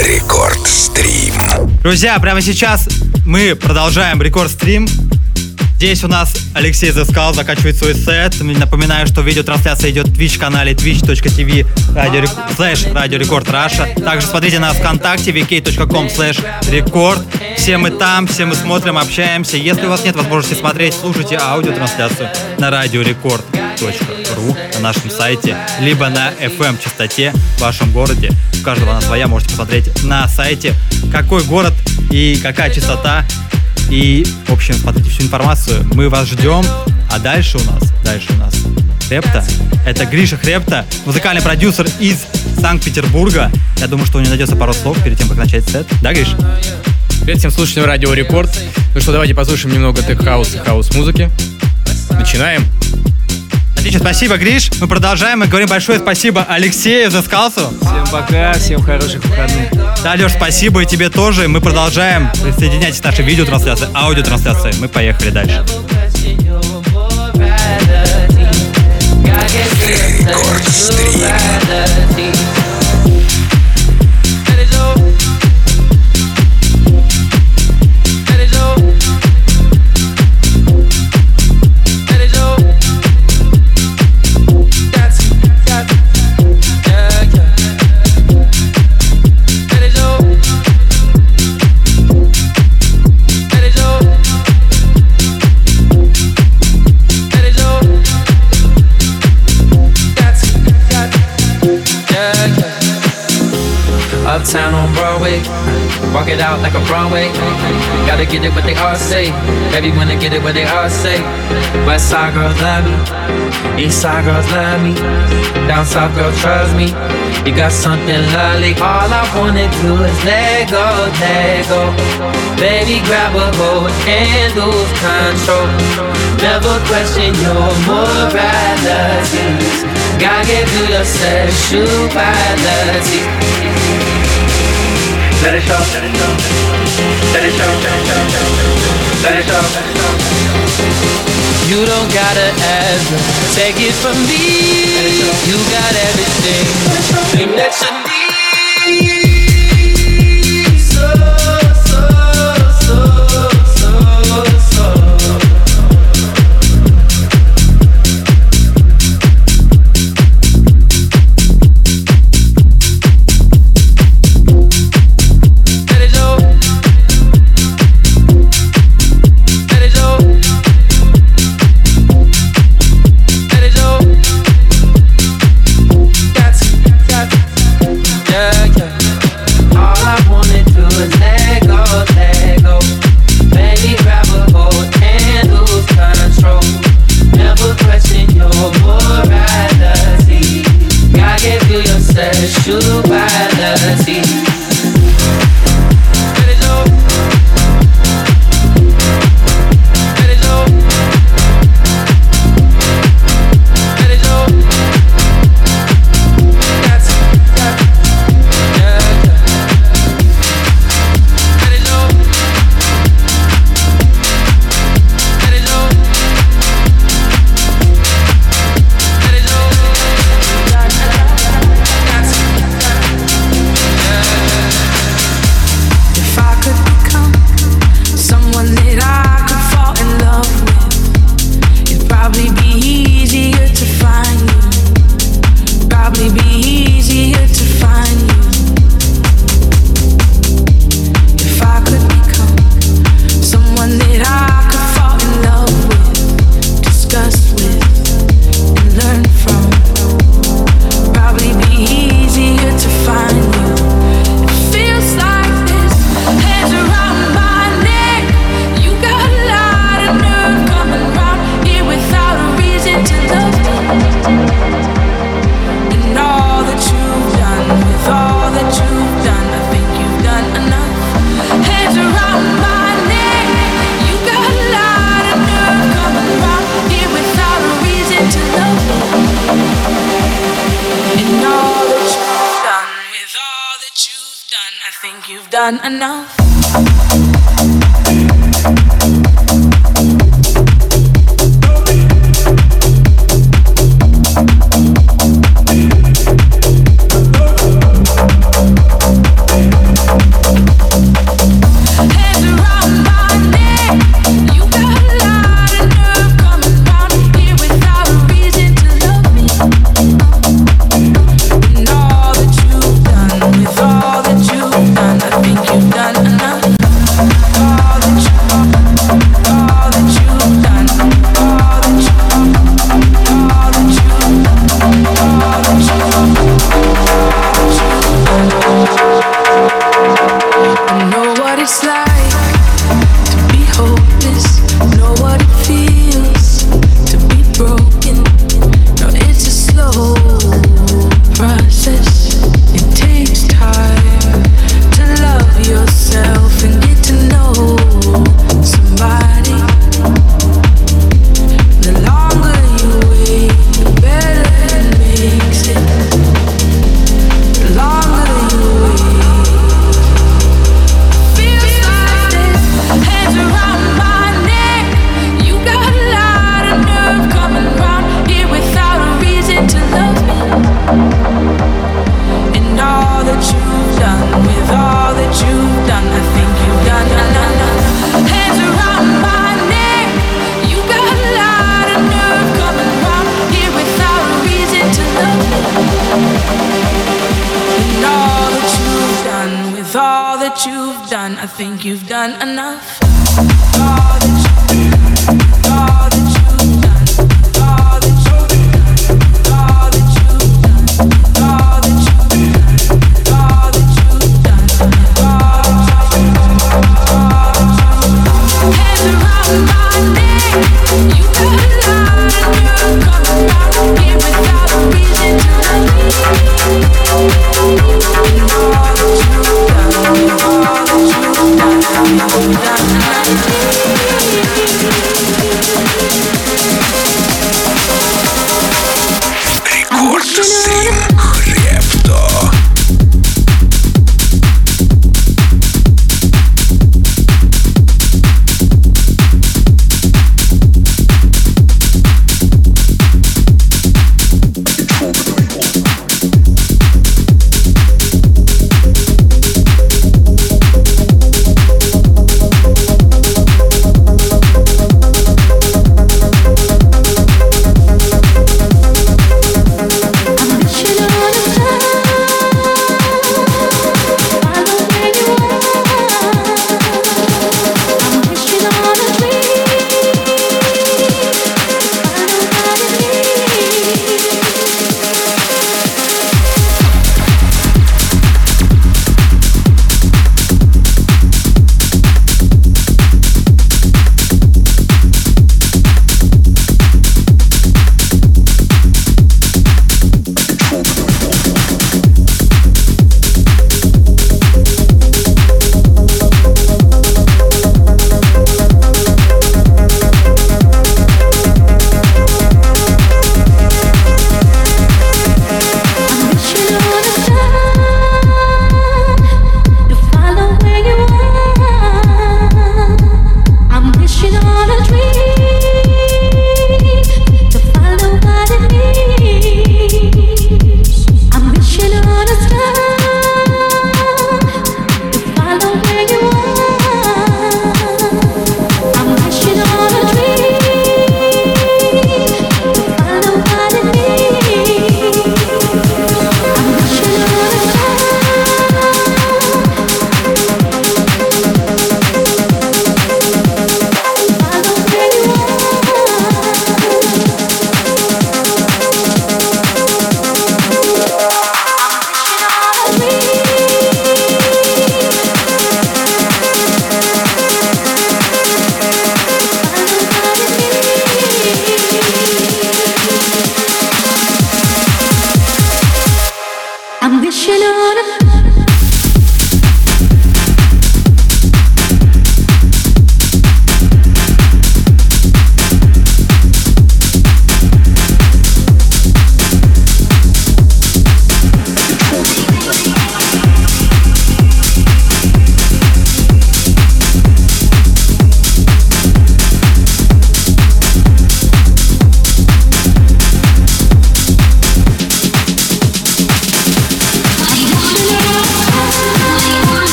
Рекорд-стрим. Друзья, прямо сейчас мы продолжаем рекорд-стрим. Здесь у нас Алексей Заскал заканчивает свой сет. Напоминаю, что видеотрансляция идет в Twitch-канале twitch.tv slash Radio Record Russia. Также смотрите нас ВКонтакте vk.com slash record. Все мы там, все мы смотрим, общаемся. Если у вас нет возможности смотреть, слушайте аудиотрансляцию на ру на нашем сайте, либо на FM частоте в вашем городе. У каждого она своя, можете посмотреть на сайте, какой город и какая частота. И, в общем, смотрите всю информацию. Мы вас ждем. А дальше у нас, дальше у нас Хребто. Это Гриша Хребто, музыкальный продюсер из Санкт-Петербурга. Я думаю, что у него найдется пару слов перед тем, как начать сет. Да, Гриш? Привет всем слушателям Радио Рекорд. Ну что, давайте послушаем немного tech house и хаус-музыки. Начинаем. Отлично, спасибо, Гриш. Мы продолжаем и говорим большое спасибо Алексею за скалсу. Всем пока, всем хороших выходных. Да, Леш, спасибо и тебе тоже. Мы продолжаем. Присоединяйтесь к нашей видеотрансляции, аудиотрансляции. Мы поехали дальше. Рекорд-стрим. Uptown walk it out like a Broadway. Gotta get it what they all say. Baby wanna get it what they all say. West side girls love me, east side girls love me, down south girls trust me. You got something lovely. All I wanna do is let go, let go. Baby, grab a hold and lose control. Never question your morality. Gotta give you your sexuality. Let it show, let it show, let it show, let it show, let it show. You don't gotta ask, take it from me. You got everything, everything that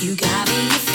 You got me.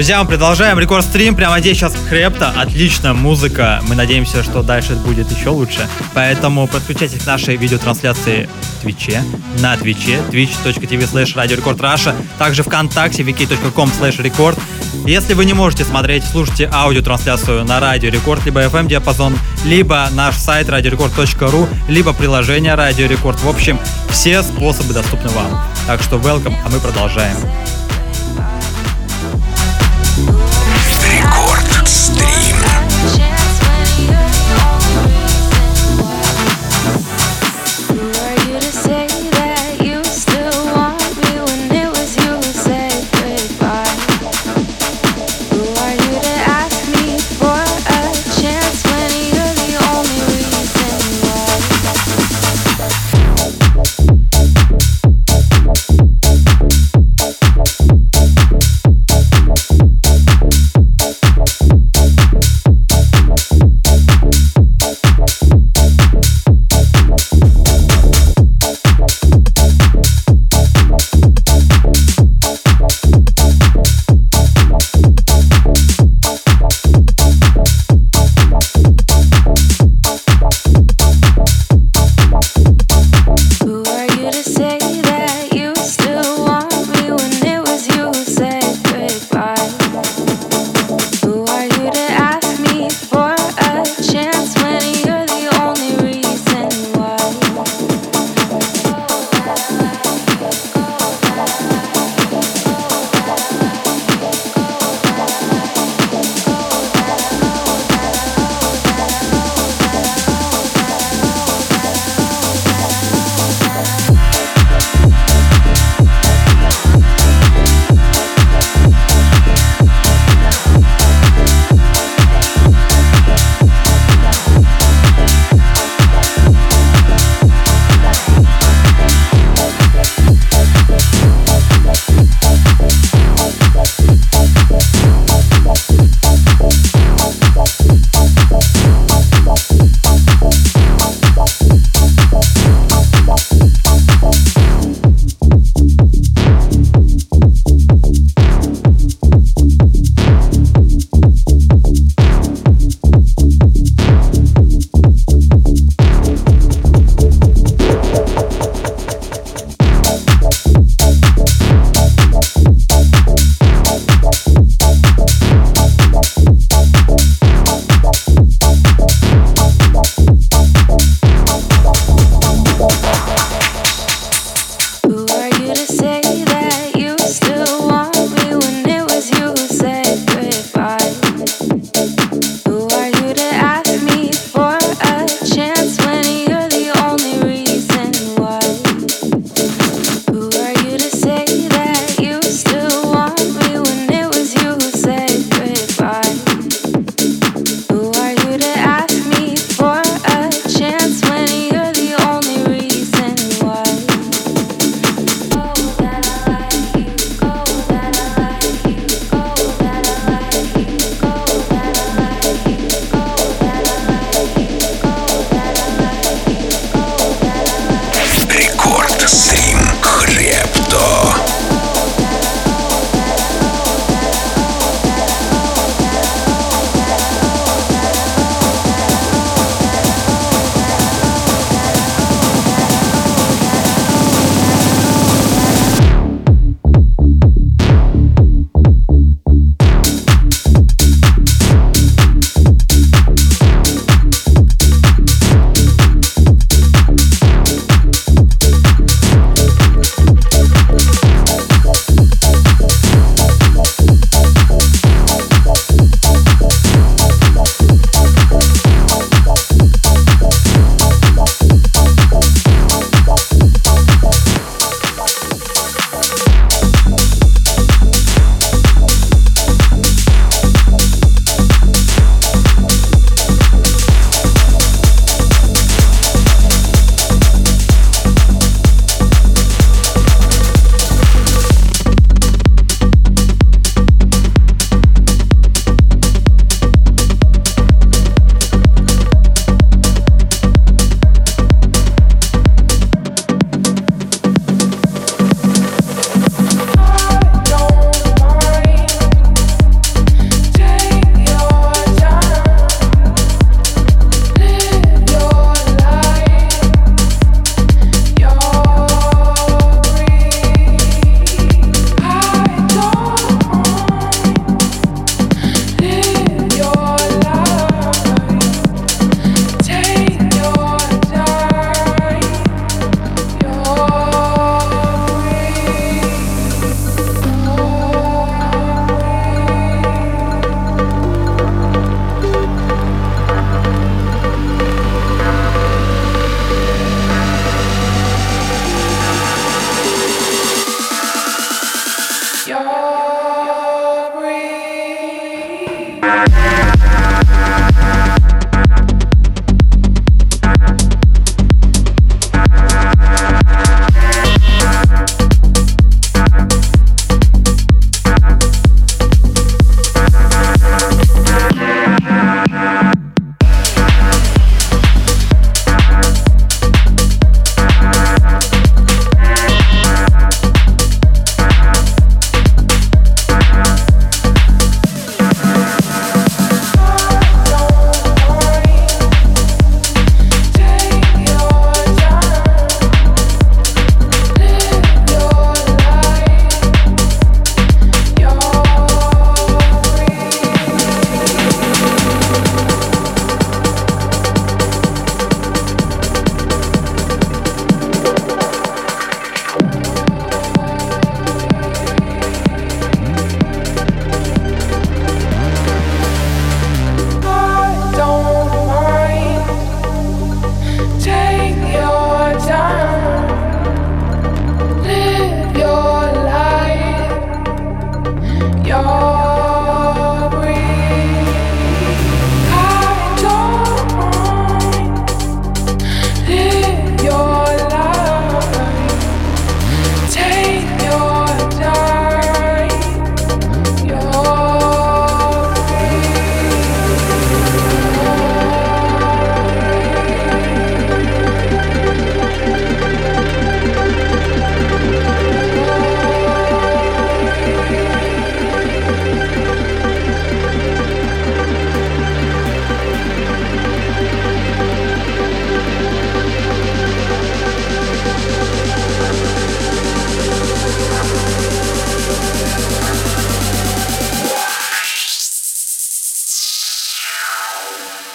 Друзья, мы продолжаем Record Stream. Прямо здесь сейчас Хребто. Отличная музыка. Мы надеемся, что дальше будет еще лучше. Поэтому подключайтесь к нашей видеотрансляции в Твиче, на Твиче, twitch.tv slash Russia, также ВКонтакте, vk.com slash record. Если вы не можете смотреть, слушайте аудиотрансляцию на Радио Рекорд, либо FM диапазон, либо наш сайт radiorecord.ru, либо приложение Радио Рекорд. В общем, все способы доступны вам. Так что welcome, а мы продолжаем. Рекорд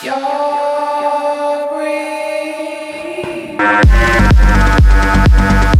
стрим. Thank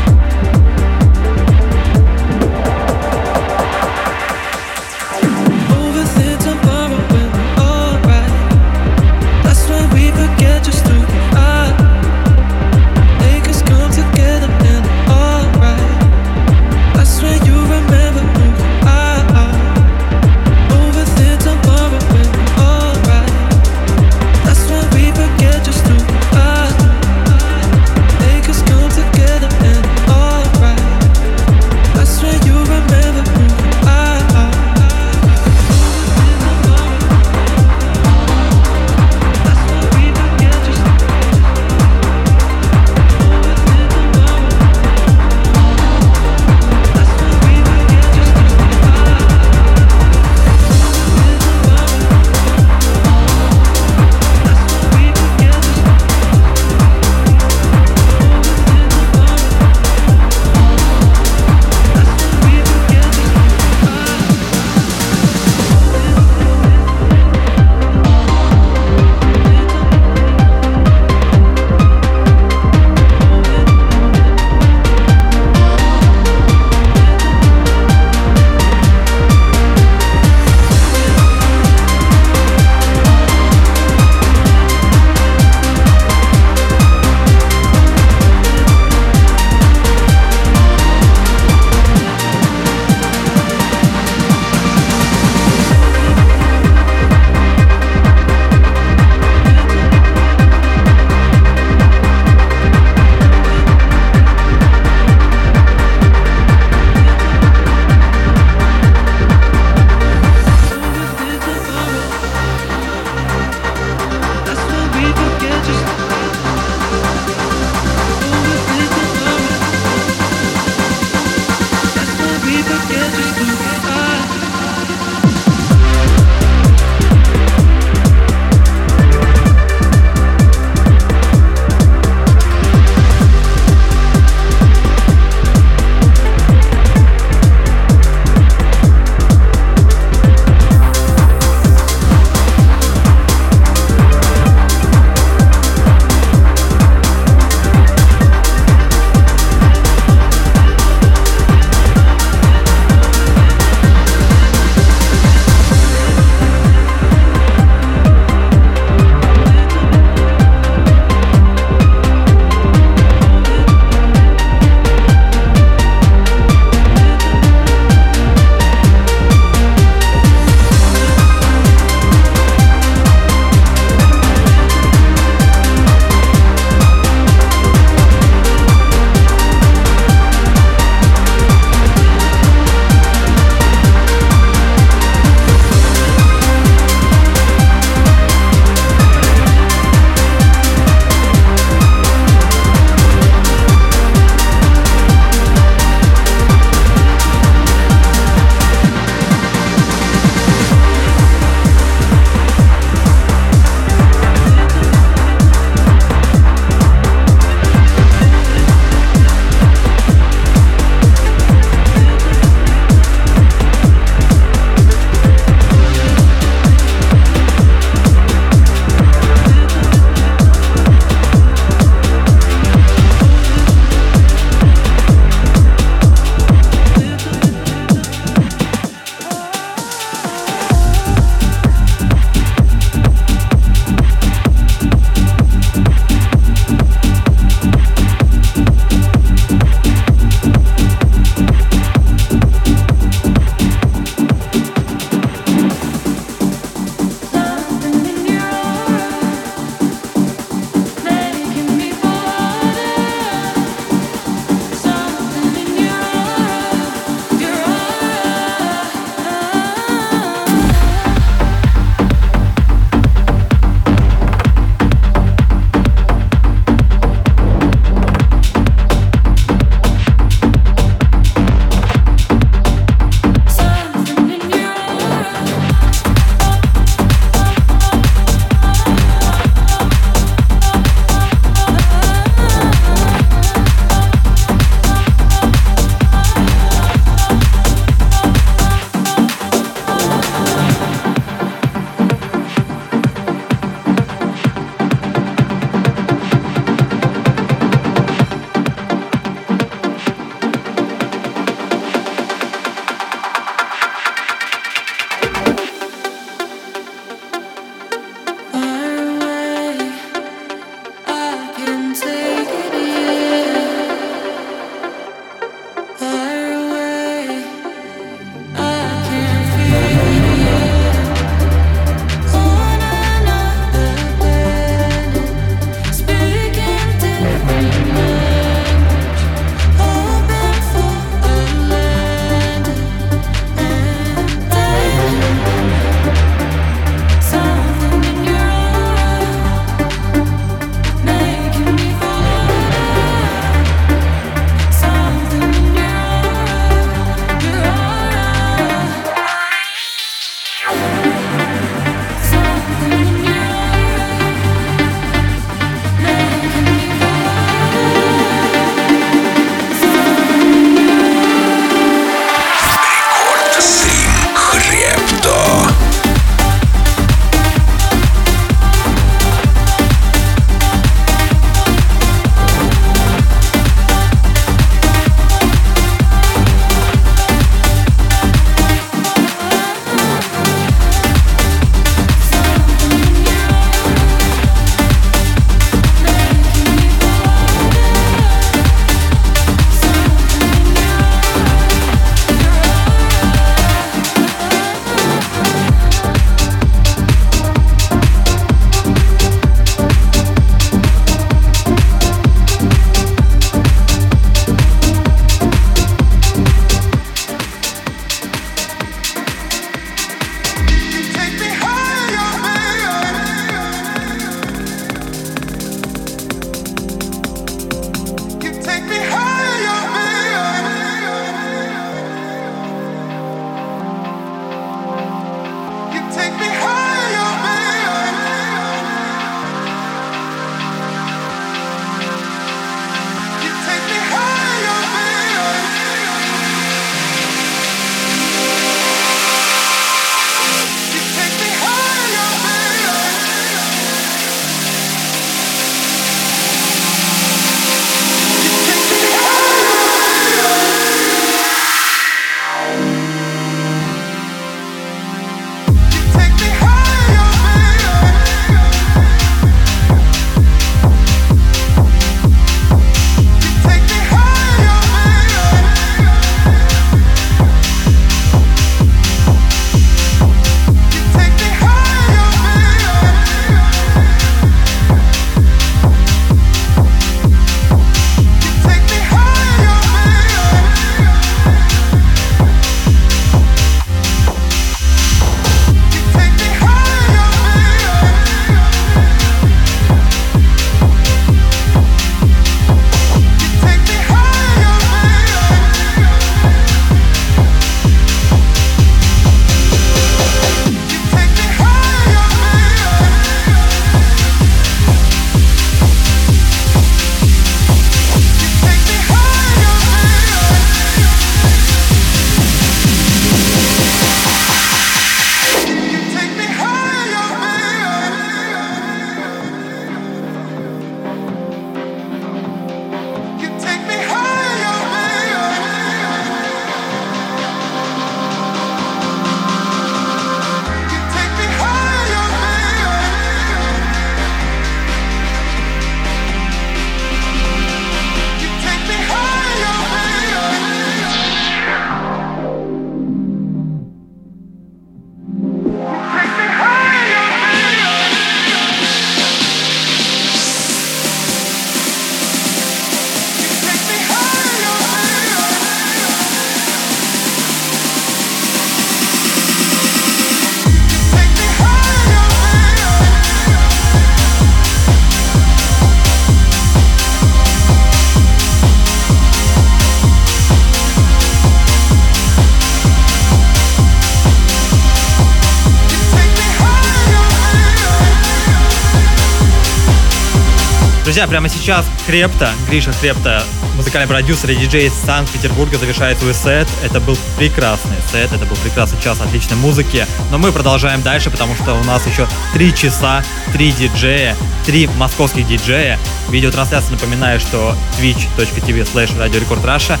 Друзья, прямо сейчас Хрепта, Гриша Хрепта, музыкальный продюсер и диджей из Санкт-Петербурга завершает свой сет. Это был прекрасный сет, это был прекрасный час отличной музыки. Но мы продолжаем дальше, потому что у нас еще три часа, три диджея, три московских диджея. Видеотрансляция напоминаю, что twitch.tv slash Radio Record Russia,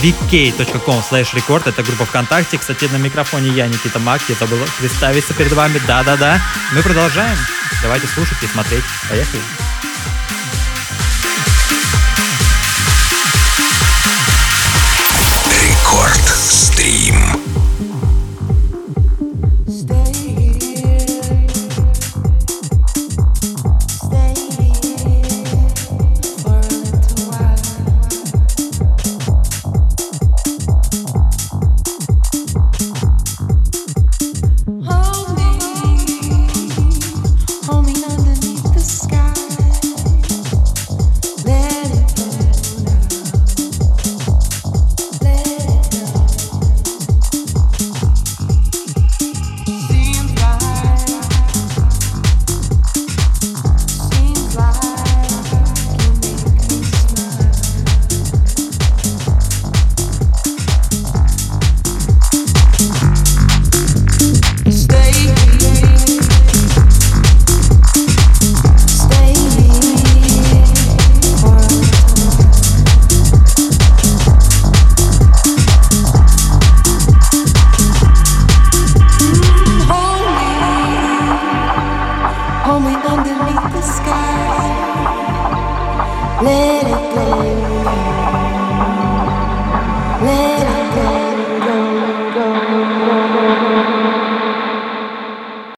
vk.com slash record, это группа ВКонтакте. Кстати, на микрофоне я, Никита Мак, я забыл представиться перед вами. Да-да-да. Мы продолжаем. Давайте слушать и смотреть. Поехали. Стрим.